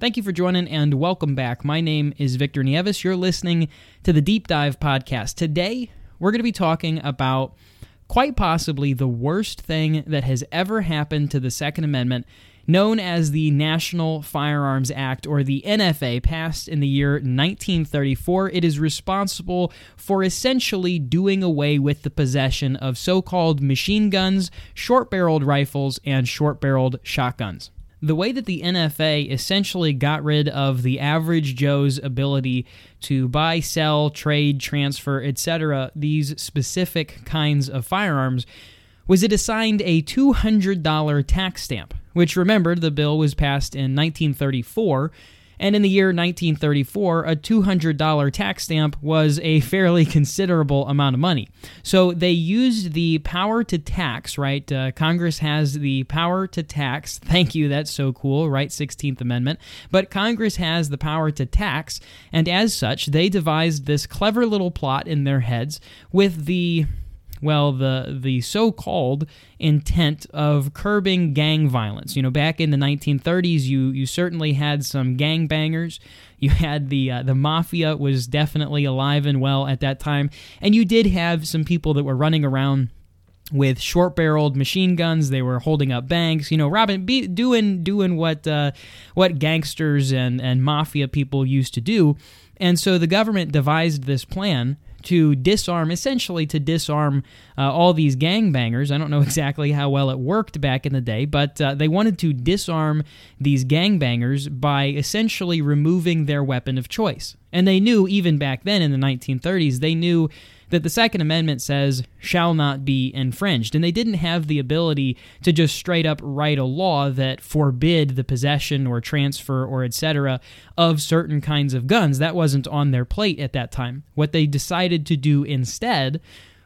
Thank you for joining and welcome back. My name is Victor Nieves. You're listening to the Deep Dive Podcast. Today, we're going to be talking about quite possibly the worst thing that has ever happened to the Second Amendment, known as the National Firearms Act, or the NFA, passed in the year 1934. It is responsible for essentially doing away with the possession of so called machine guns, short barreled rifles, and short barreled shotguns the way that the NFA essentially got rid of the average Joe's ability to buy, sell, trade, transfer, etc., these specific kinds of firearms, was it assigned a $200 tax stamp, which remember the bill was passed in 1934 and in the year 1934, a $200 tax stamp was a fairly considerable amount of money. So they used the power to tax, right? Uh, Congress has the power to tax. Thank you, that's so cool, right? 16th Amendment. But Congress has the power to tax, and as such, they devised this clever little plot in their heads with the well, the the so-called intent of curbing gang violence. You know, back in the 1930s, you you certainly had some gang bangers. You had the uh, the mafia was definitely alive and well at that time, and you did have some people that were running around with short-barreled machine guns. They were holding up banks, you know, Robin be, doing doing what uh, what gangsters and and mafia people used to do. And so the government devised this plan to disarm, essentially to disarm uh, all these gangbangers. I don't know exactly how well it worked back in the day, but uh, they wanted to disarm these gangbangers by essentially removing their weapon of choice. And they knew, even back then in the 1930s, they knew that the Second Amendment says shall not be infringed. And they didn't have the ability to just straight up write a law that forbid the possession or transfer or etc. of certain kinds of guns. That wasn't on their plate at that time. What they decided to do instead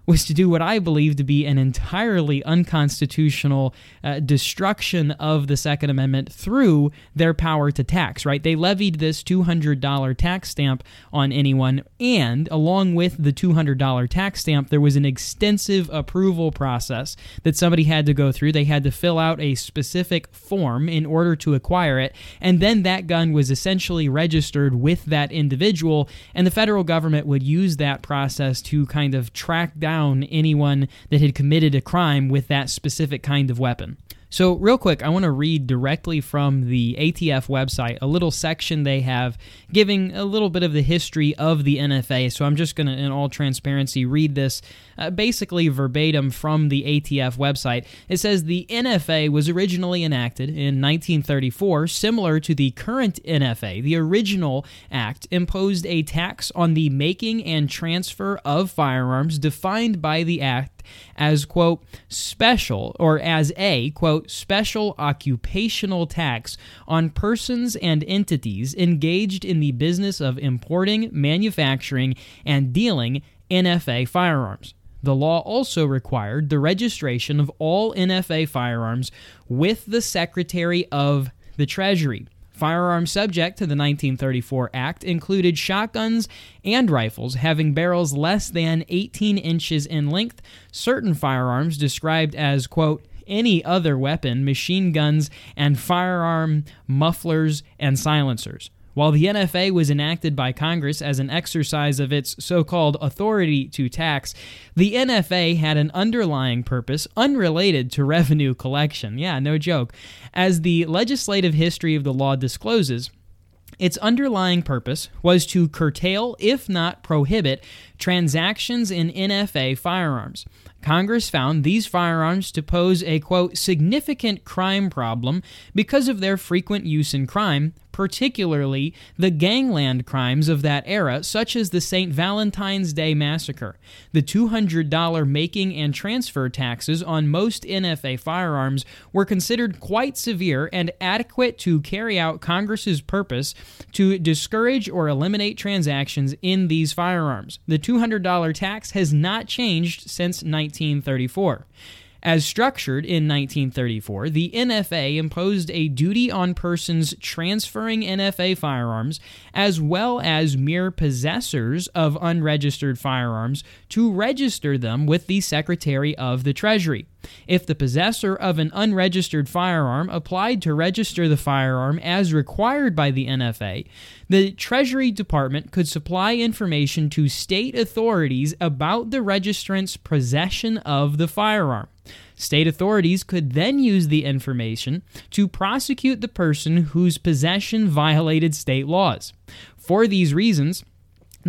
was to do what I believe to be an entirely unconstitutional uh, destruction of the Second Amendment through their power to tax, right? They levied this $200 tax stamp on anyone, and along with the $200 tax stamp, there was an extensive approval process that somebody had to go through. They had to fill out a specific form in order to acquire it, and then that gun was essentially registered with that individual, and the federal government would use that process to kind of track down down anyone that had committed a crime with that specific kind of weapon. So, real quick, I want to read directly from the ATF website a little section they have giving a little bit of the history of the NFA. So, I'm just going to, in all transparency, read this uh, basically verbatim from the ATF website. It says the NFA was originally enacted in 1934, similar to the current NFA. The original act imposed a tax on the making and transfer of firearms defined by the act as, quote, special or as a, quote, special occupational tax on persons and entities engaged in the business of importing, manufacturing, and dealing NFA firearms. The law also required the registration of all NFA firearms with the Secretary of the Treasury. Firearms subject to the 1934 Act included shotguns and rifles having barrels less than 18 inches in length, certain firearms described as, quote, any other weapon, machine guns, and firearm mufflers and silencers. While the NFA was enacted by Congress as an exercise of its so called authority to tax, the NFA had an underlying purpose unrelated to revenue collection. Yeah, no joke. As the legislative history of the law discloses, its underlying purpose was to curtail, if not prohibit, transactions in NFA firearms. Congress found these firearms to pose a quote significant crime problem because of their frequent use in crime, particularly the gangland crimes of that era, such as the St. Valentine's Day Massacre. The $200 making and transfer taxes on most NFA firearms were considered quite severe and adequate to carry out Congress's purpose to discourage or eliminate transactions in these firearms. The $200 tax has not changed since 1934. As structured in 1934, the NFA imposed a duty on persons transferring NFA firearms, as well as mere possessors of unregistered firearms, to register them with the Secretary of the Treasury. If the possessor of an unregistered firearm applied to register the firearm as required by the NFA, the Treasury Department could supply information to state authorities about the registrant's possession of the firearm. State authorities could then use the information to prosecute the person whose possession violated state laws. For these reasons,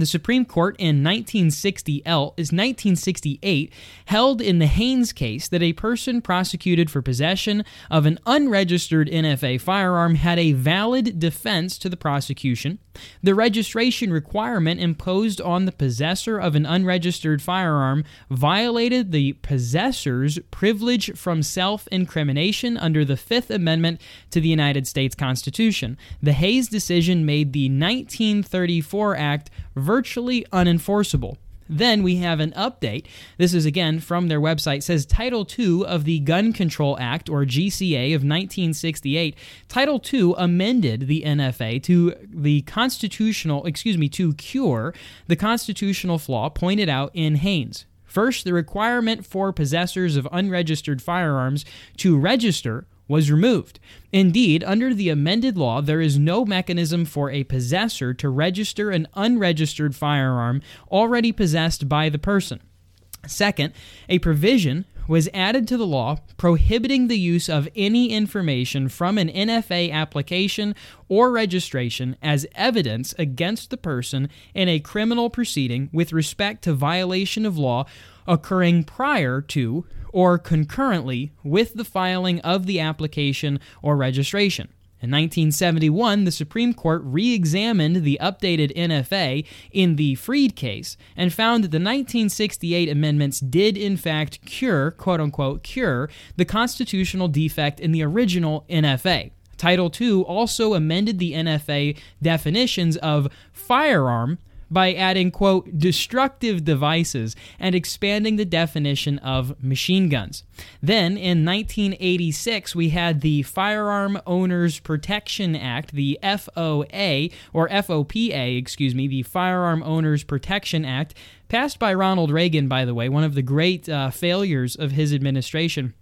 the Supreme Court in 1960 L is 1968 held in the Haynes case that a person prosecuted for possession of an unregistered NFA firearm had a valid defense to the prosecution. The registration requirement imposed on the possessor of an unregistered firearm violated the possessor's privilege from self-incrimination under the 5th Amendment to the United States Constitution. The Haynes decision made the 1934 Act virtually unenforceable. Then we have an update. This is again from their website. It says Title II of the Gun Control Act or GCA of 1968. Title II amended the NFA to the constitutional, excuse me, to cure the constitutional flaw pointed out in Haynes. First, the requirement for possessors of unregistered firearms to register was removed. Indeed, under the amended law, there is no mechanism for a possessor to register an unregistered firearm already possessed by the person. Second, a provision was added to the law prohibiting the use of any information from an NFA application or registration as evidence against the person in a criminal proceeding with respect to violation of law occurring prior to or concurrently with the filing of the application or registration. In 1971, the Supreme Court re examined the updated NFA in the Freed case and found that the 1968 amendments did, in fact, cure, quote unquote, cure the constitutional defect in the original NFA. Title II also amended the NFA definitions of firearm by adding, quote, destructive devices and expanding the definition of machine guns. Then in 1986, we had the Firearm Owners Protection Act, the FOA, or FOPA, excuse me, the Firearm Owners Protection Act, passed by Ronald Reagan, by the way, one of the great uh, failures of his administration.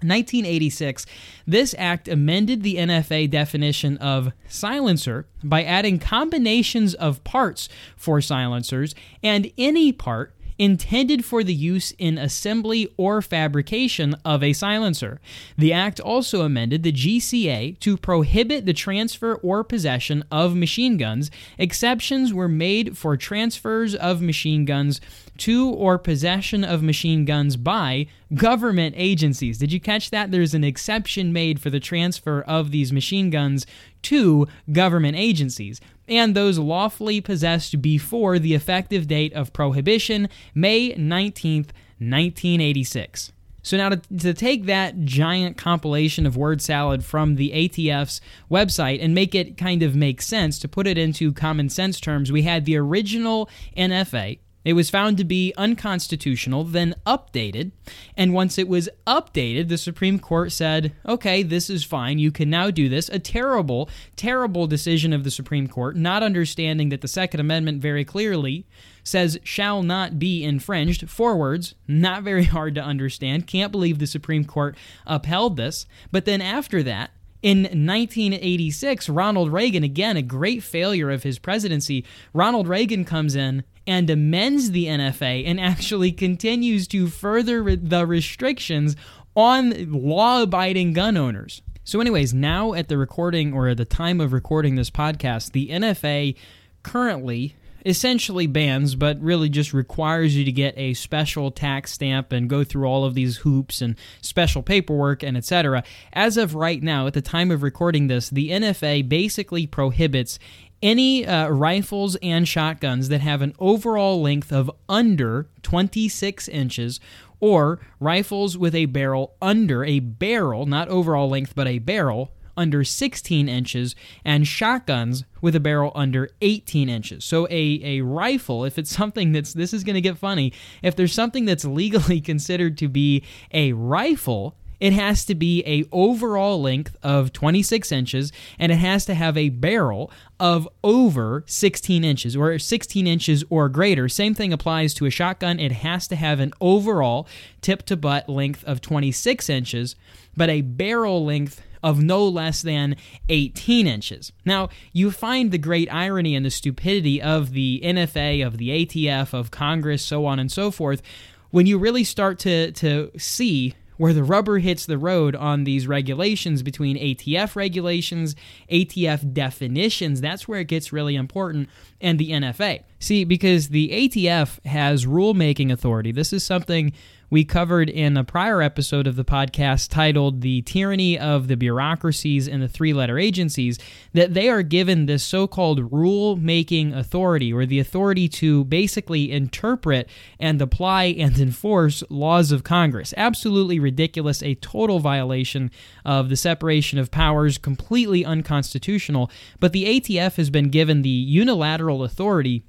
1986, this act amended the NFA definition of silencer by adding combinations of parts for silencers and any part intended for the use in assembly or fabrication of a silencer. The Act also amended the GCA to prohibit the transfer or possession of machine guns. Exceptions were made for transfers of machine guns to or possession of machine guns by government agencies. Did you catch that? There's an exception made for the transfer of these machine guns to government agencies and those lawfully possessed before the effective date of prohibition, May 19th, 1986. So, now to, to, take that giant compilation of word salad from the ATF's website and make it kind of make sense, to put it into common sense terms, we had the original NFA, it was found to be unconstitutional, then updated. And once it was updated, the Supreme Court said, okay, this is fine. You can now do this. A terrible, terrible decision of the Supreme Court, not understanding that the Second Amendment very clearly says shall not be infringed. Four words, not very hard to understand. Can't believe the Supreme Court upheld this. But then after that, in 1986, Ronald Reagan, again, a great failure of his presidency, Ronald Reagan comes in and amends the NFA and actually continues to further the restrictions on law abiding gun owners. So, anyways, now at the recording or at the time of recording this podcast, the NFA currently essentially bans, but really just requires you to get a special tax stamp and go through all of these hoops and special paperwork and etc. As of right now, at the time of recording this, the NFA basically prohibits any uh, rifles and shotguns that have an overall length of under 26 inches or rifles with a barrel under a barrel, not overall length, but a barrel under 16 inches and shotguns with a barrel under 18 inches. So a, a rifle, if it's something that's this is going to get funny, if there's something that's legally considered to be a rifle, it has to be a overall length of 26 inches and it has to have a barrel of over 16 inches or 16 inches or greater. Same thing applies to a shotgun. It has to have an overall tip to butt length of 26 inches, but a barrel length of no less than 18 inches. Now, you find the great irony and the stupidity of the NFA, of the ATF, of Congress, so on and so forth, when you really start to, to see where the rubber hits the road on these regulations between ATF regulations, ATF definitions, that's where it gets really important, and the NFA. See, because the ATF has rulemaking authority. This is something we covered in a prior episode of the podcast titled The Tyranny of the Bureaucracies and the Three Letter Agencies, that they are given this so called rule making authority, or the authority to basically interpret and apply and enforce laws of Congress. Absolutely ridiculous, a total violation of the separation of powers, completely unconstitutional. But the ATF has been given the unilateral authority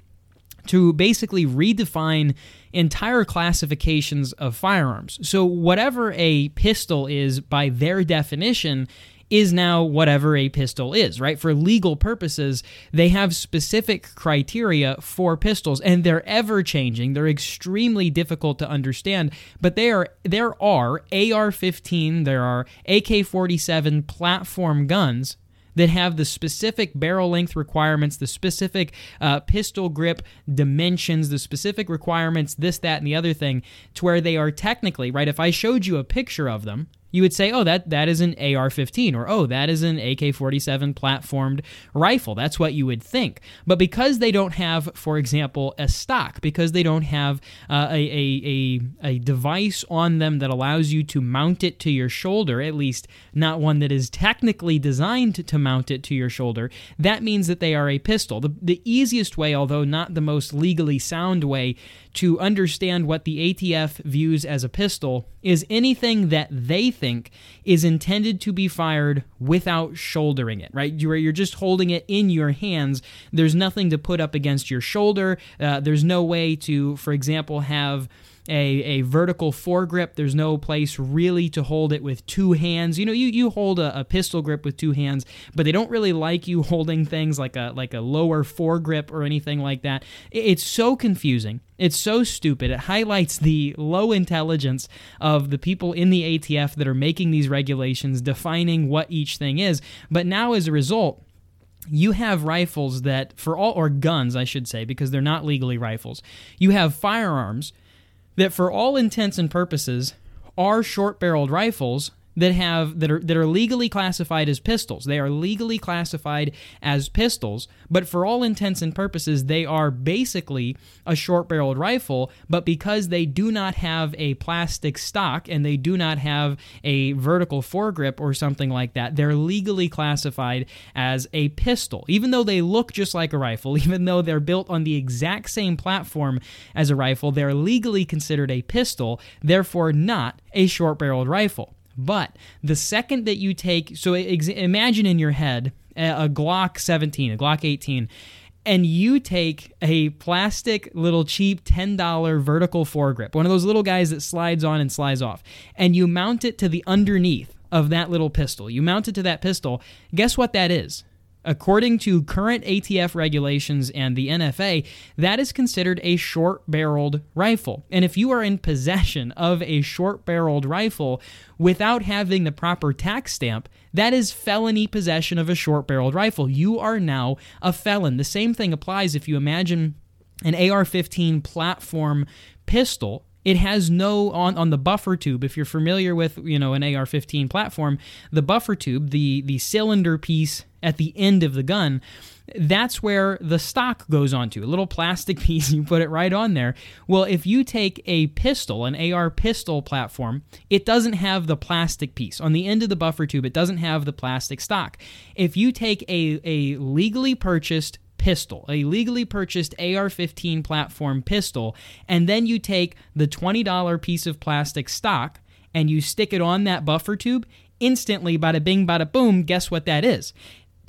to basically redefine entire classifications of firearms. So, whatever a pistol is by their definition, is now whatever a pistol is, right? For legal purposes, they have specific criteria for pistols and they're ever changing. They're extremely difficult to understand, but they are there are AR-15, there are AK-47 platform guns that have the specific barrel length requirements, the specific uh, pistol grip dimensions, the specific requirements, this, that, and the other thing, to where they are technically, right? If I showed you a picture of them, you would say, oh, that, that is an AR 15, or oh, that is an AK 47 platformed rifle. That's what you would think. But because they don't have, for example, a stock, because they don't have uh, a, a, a, a device on them that allows you to mount it to your shoulder, at least not one that is technically designed to, mount it to your shoulder, that means that they are a pistol. The, the easiest way, although not the most legally sound way, to understand what the ATF views as a pistol is anything that they think is intended to be fired without shouldering it, right? You're, you're just holding it in your hands. There's nothing to put up against your shoulder. Uh, there's no way to, for example, have a, a vertical foregrip. There's no place really to hold it with two hands. You know, you, you hold a, a, pistol grip with two hands, but they don't really like you holding things like a like a lower foregrip or anything like that. It's so confusing. It's so stupid. It highlights the low intelligence of the people in the ATF that are making these regulations, defining what each thing is. But now, as a result, you have rifles that, for all, or guns, I should say, because they're not legally rifles, you have firearms that for all intents and purposes are short-barreled rifles that have that are that are legally classified as pistols. They are legally classified as pistols, but for all intents and purposes they are basically a short-barreled rifle, but because they do not have a plastic stock and they do not have a vertical foregrip or something like that, they're legally classified as a pistol. Even though they look just like a rifle, even though they're built on the exact same platform as a rifle, they're legally considered a pistol, therefore not a short-barreled rifle. But the second that you take, so ex- imagine in your head a, a Glock 17, a Glock 18, and you take a plastic little cheap $10 vertical foregrip, one of those little guys that slides on and slides off, and you mount it to the underneath of that little pistol. You mount it to that pistol. Guess what that is? According to current ATF regulations and the NFA, that is considered a short barreled rifle. And if you are in possession of a short barreled rifle without having the proper tax stamp, that is felony possession of a short barreled rifle. You are now a felon. The same thing applies if you imagine an AR 15 platform pistol it has no on on the buffer tube. If you're familiar with you know an AR-15 platform, the buffer tube, the the cylinder piece at the end of the gun, that's where the stock goes onto a little plastic piece. You put it right on there. Well, if you take a pistol, an AR pistol platform, it doesn't have the plastic piece on the end of the buffer tube. It doesn't have the plastic stock. If you take a a legally purchased pistol, a legally purchased AR 15 platform pistol, and then you take the $20 piece of plastic stock and you stick it on that buffer tube, instantly, bada bing, bada boom, guess what that is?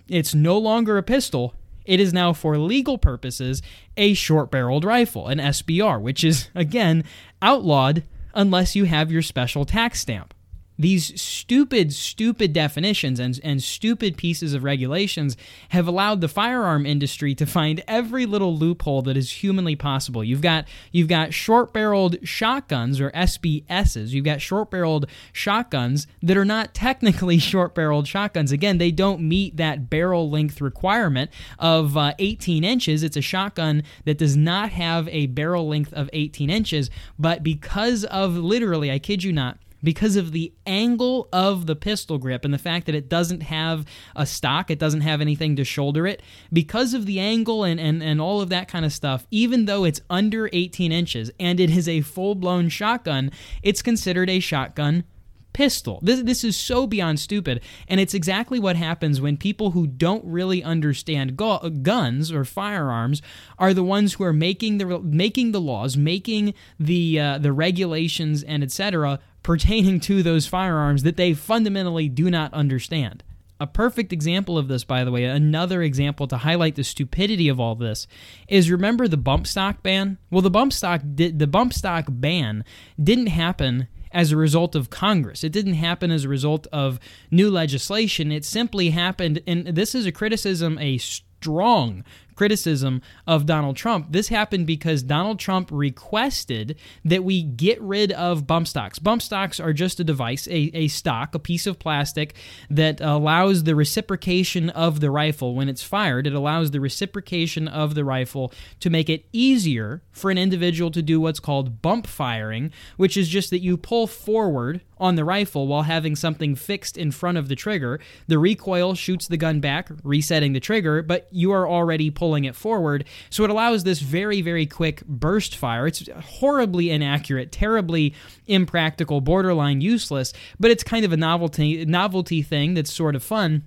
It's no longer a pistol. It is now, for legal purposes, a short barreled rifle, an SBR, which is, again, outlawed unless you have your special tax stamp. These stupid, stupid definitions and, and stupid pieces of regulations have allowed the firearm industry to find every little loophole that is humanly possible. You've got you've got short-barreled shotguns or SBSs. You've got short-barreled shotguns that are not technically short-barreled shotguns. Again, they don't meet that barrel length requirement of uh, 18 inches. It's a shotgun that does not have a barrel length of 18 inches, but because of literally, I kid you not, because of the angle of the pistol grip and the fact that it doesn't have a stock, it doesn't have anything to shoulder it, because of the angle and, and, and all of that kind of stuff, even though it's under 18 inches and it is a full blown shotgun, it's considered a shotgun pistol. This, this is so beyond stupid. And it's exactly what happens when people who don't really understand gu- guns or firearms are the ones who are making the making the laws, making the uh, the regulations and etc pertaining to those firearms that they fundamentally do not understand. A perfect example of this, by the way, another example to highlight the stupidity of all this, is remember the bump stock ban? Well, the bump stock di- the bump stock ban didn't happen as a result of Congress. It didn't happen as a result of new legislation. It simply happened, and this is a criticism, a strong criticism of Donald Trump. This happened because Donald Trump requested that we get rid of bump stocks. Bump stocks are just a device, a, a stock, a piece of plastic that allows the reciprocation of the rifle when it's fired. It allows the reciprocation of the rifle to make it easier for an individual to do what's called bump firing, which is just that you pull forward on the rifle while having something fixed in front of the trigger. The recoil shoots the gun back, resetting the trigger, but you are already pulling pulling it forward. So it allows this very, very quick burst fire. It's horribly inaccurate, terribly impractical, borderline useless, but it's kind of a novelty novelty thing that's sort of fun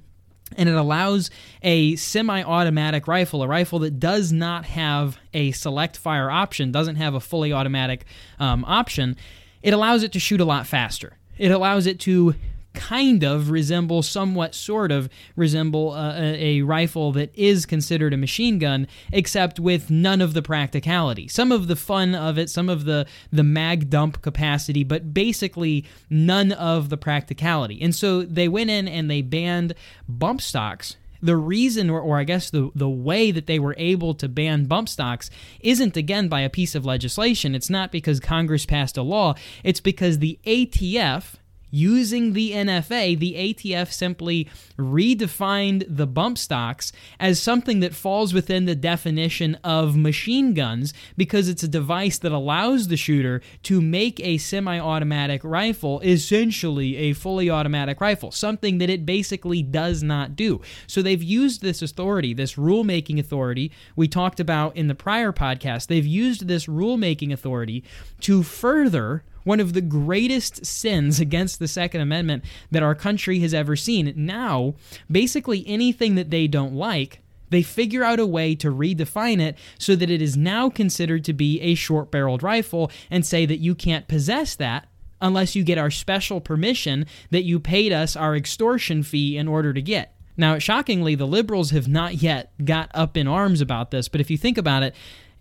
and it allows a semi-automatic rifle, a rifle that does not have a select fire option, doesn't have a fully automatic um, option. It allows it to shoot a lot faster. It allows it to kind of resemble, somewhat sort of resemble uh, a, a, rifle that is considered a machine gun, except with none of the practicality. Some of the fun of it, some of the, the mag dump capacity, but basically none of the practicality. And so they went in and they banned bump stocks the reason, or, or, I guess the, the way that they were able to ban bump stocks isn't again by a piece of legislation. It's not because Congress passed a law. It's because the ATF, using the NFA, the ATF simply redefined the bump stocks as something that falls within the definition of machine guns because it's a device that allows the shooter to make a semi automatic rifle essentially a fully automatic rifle, something that it basically does not do. So they've used this authority, this rulemaking authority we talked about in the prior podcast, they've used this rulemaking authority to further one of the greatest sins against the Second Amendment that our country has ever seen. Now, basically anything that they don't like, they figure out a way to redefine it so that it is now considered to be a short barreled rifle and say that you can't possess that unless you get our special permission that you paid us our extortion fee in order to get. Now, shockingly, the liberals have not yet got up in arms about this, but if you think about it,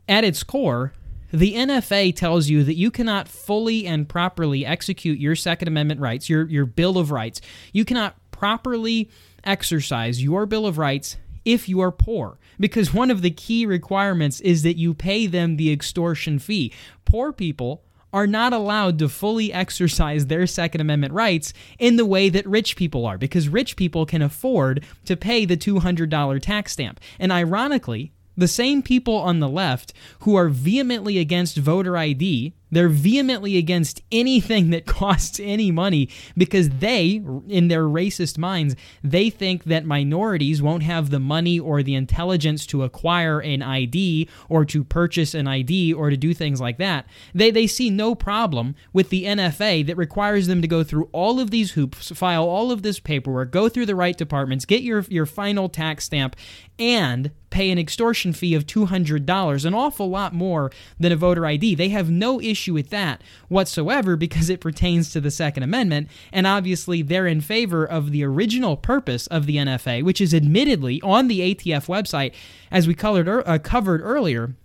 at its core, the NFA tells you that you cannot fully and properly execute your Second Amendment rights, your, your Bill of Rights. You cannot properly exercise your Bill of Rights if you are poor, because one of the key requirements is that you pay them the extortion fee. Poor people are not allowed to fully exercise their Second Amendment rights in the way that rich people are, because rich people can afford to pay the $200 tax stamp. And ironically, the same people on the left who are vehemently against voter ID they're vehemently against anything that costs any money because they, in their racist minds, they think that minorities won't have the money or the intelligence to acquire an ID or to purchase an ID or to do things like that. They, they see no problem with the NFA that requires them to go through all of these hoops, file all of this paperwork, go through the right departments, get your, your final tax stamp, and pay an extortion fee of $200, an awful lot more than a voter ID. They have no issue issue with that whatsoever because it pertains to the Second Amendment, and obviously they're in favor of the original purpose of the NFA, which is admittedly on the ATF website, as we colored, uh, covered earlier.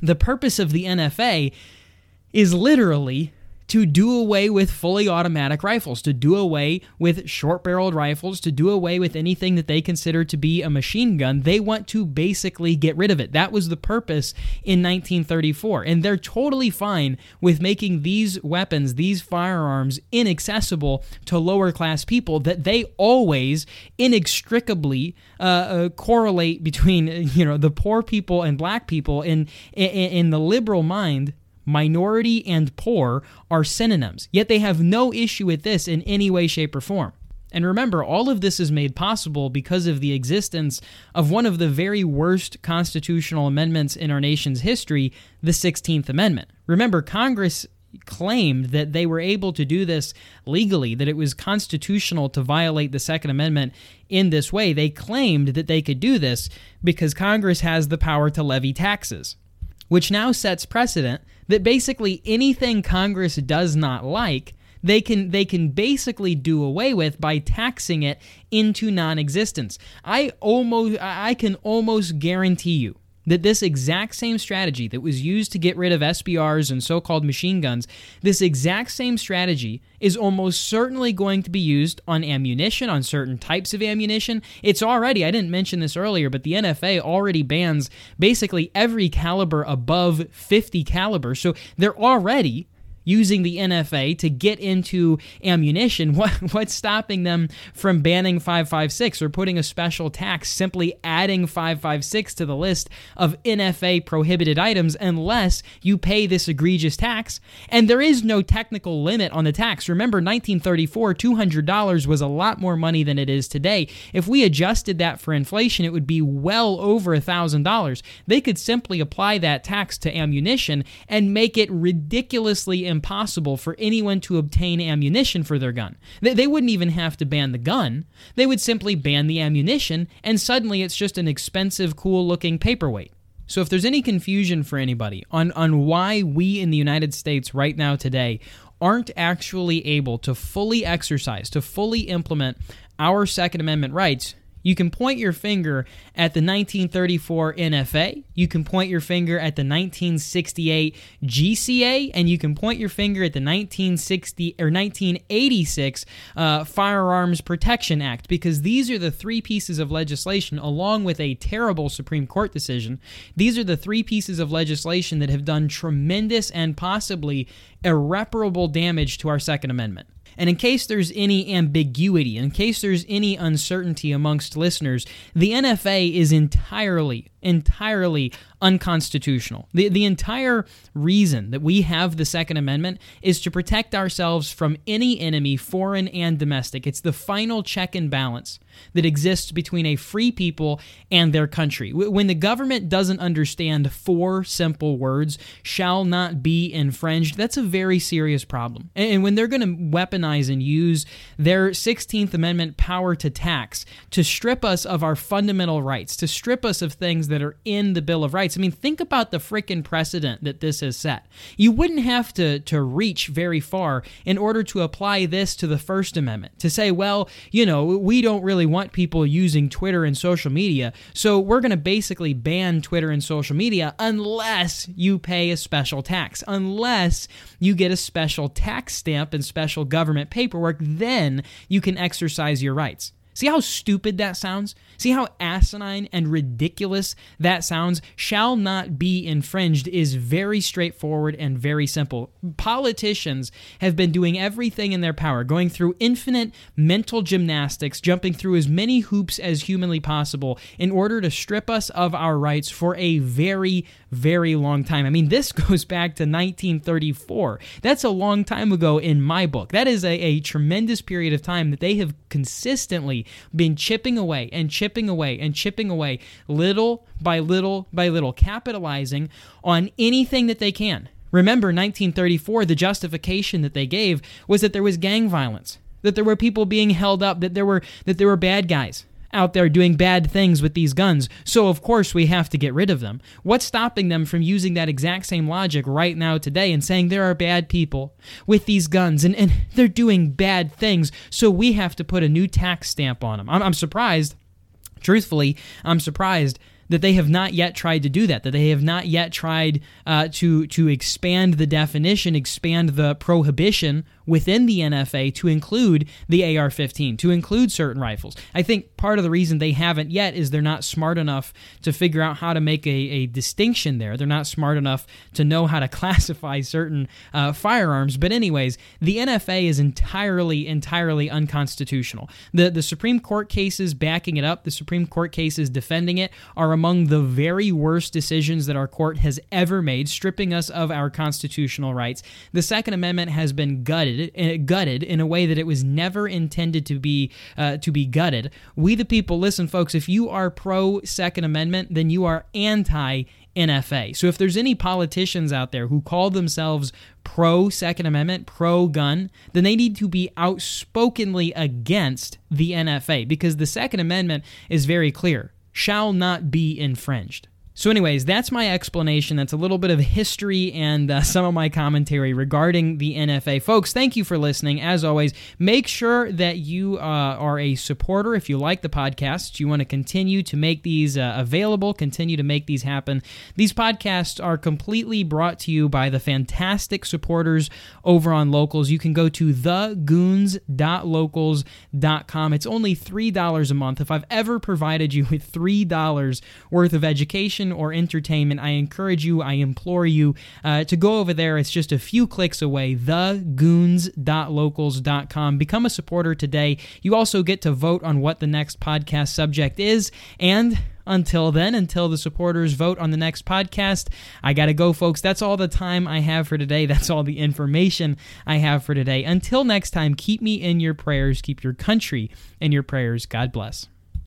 The purpose of the NFA is literally to do away with fully automatic rifles, to do away with short barreled rifles, to do away with anything that they consider to be a machine gun. They want to basically get rid of it. That was the purpose in 1934. And they're totally fine with making these weapons, these firearms, inaccessible to lower class people that they always inextricably uh, uh, correlate between, you know, the poor people and black people in, in, in the liberal mind minority and poor are synonyms, yet they have no issue with this in any way, shape, or form. And remember, all of this is made possible because of the existence of one of the very worst constitutional amendments in our nation's history, the 16th Amendment. Remember, Congress claimed that they were able to do this legally, that it was constitutional to violate the Second Amendment in this way. They claimed that they could do this because Congress has the power to levy taxes which now sets precedent that basically anything Congress does not like, they can they can basically do away with by taxing it into non-existence. I almost I can almost guarantee you that this exact same strategy that was used to get rid of SBRs and so called machine guns, this exact same strategy is almost certainly going to be used on ammunition, on certain types of ammunition. It's already, I didn't mention this earlier, but the NFA already bans basically every caliber above 50 caliber. So they're already using the NFA to get into ammunition, what, what's stopping them from banning 556 or putting a special tax, simply adding 556 to the list of NFA prohibited items unless you pay this egregious tax? And there is no technical limit on the tax. Remember, 1934, $200 was a lot more money than it is today. If we adjusted that for inflation, it would be well over $1,000. They could simply apply that tax to ammunition and make it ridiculously impossible for anyone to obtain ammunition for their gun. They wouldn't even have to ban the gun, they would simply ban the ammunition, and suddenly it's just an expensive, cool looking paperweight. So, if there's any confusion for anybody on, on why we in the United States right now today aren't actually able to fully exercise, to fully implement our Second Amendment rights, you can point your finger at the 1934 NFA, you can point your finger at the 1968 GCA, and you can point your finger at the 1960 or 1986 uh, Firearms Protection Act because these are the three pieces of legislation, along with a terrible Supreme Court decision. These are the three pieces of legislation that have done tremendous and possibly irreparable damage to our Second Amendment. And in case there's any ambiguity, in case there's any uncertainty amongst listeners, the NFA is entirely, entirely unconstitutional. The, the entire reason that we have the Second Amendment is to protect ourselves from any enemy, foreign and domestic. It's the final check and balance that exists between a free people and their country. When the government doesn't understand four simple words, shall not be infringed, that's a very serious problem. And when they're going to weaponize and use their 16th Amendment power to tax to strip us of our fundamental rights, to strip us of things that are in the Bill of Rights, rights. I mean, think about the freaking precedent that this has set. You wouldn't have to, to reach very far in order to apply this to the First Amendment to say, well, you know, we don't really want people using Twitter and social media, so we're going to basically ban Twitter and social media unless you pay a special tax, unless you get a special tax stamp and special government paperwork, then you can exercise your rights. See how stupid that sounds? See how asinine and ridiculous that sounds? Shall not be infringed is very straightforward and very simple. Politicians have been doing everything in their power, going through infinite mental gymnastics, jumping through as many hoops as humanly possible in order to strip us of our rights for a very, very long time. I mean, this goes back to 1934. That's a long time ago in my book. That is a, a tremendous period of time that they have consistently been chipping away and chipping away and chipping away little by little by little, capitalizing on anything that they can. Remember, 1934, the justification that they gave was that there was gang violence, that there were people being held up, that there were that there were bad guys out there doing bad things with these guns, so of course we have to get rid of them. What's stopping them from using that exact same logic right now today and saying there are bad people with these guns and, and they're doing bad things, so we have to put a new tax stamp on them? I'm, I'm surprised, truthfully, I'm surprised that they have not yet tried to do that, that they have not yet tried uh, to to expand the definition, expand the prohibition within the NFA to include the AR 15, to include certain rifles. I think part of the reason they haven't yet is they're not smart enough to figure out how to make a, a distinction there. They're not smart enough to know how to classify certain uh, firearms. But, anyways, the NFA is entirely, entirely unconstitutional. The, the Supreme Court cases backing it up, the Supreme Court cases defending it, are among the very worst decisions that our court has ever made, stripping us of our constitutional rights. The Second Amendment has been gutted gutted, uh, gutted in a way that it was never intended to be uh, to be gutted. We the people, listen, folks. If you are pro Second Amendment, then you are anti NFA. So if there's any politicians out there who call themselves pro Second Amendment, pro gun, then they need to be outspokenly against the NFA because the Second Amendment is very clear shall not be infringed. So, anyways, that's my explanation. That's a little bit of history and uh, some of my commentary regarding the NFA. Folks, thank you for listening. As always, make sure that you uh, are a supporter if you like the podcast. You want to continue to make these uh, available, continue to make these happen. These podcasts are completely brought to you by the fantastic supporters over on Locals. You can go to thegoons.locals.com. It's only $3 a month. If I've ever provided you with $3 worth of education, or entertainment, I encourage you, I implore you uh, to go over there. It's just a few clicks away, thegoons.locals.com. Become a supporter today. You also get to vote on what the next podcast subject is. And until then, until the supporters vote on the next podcast, I got to go, folks. That's all the time I have for today. That's all the information I have for today. Until next time, keep me in your prayers. Keep your country in your prayers. God bless.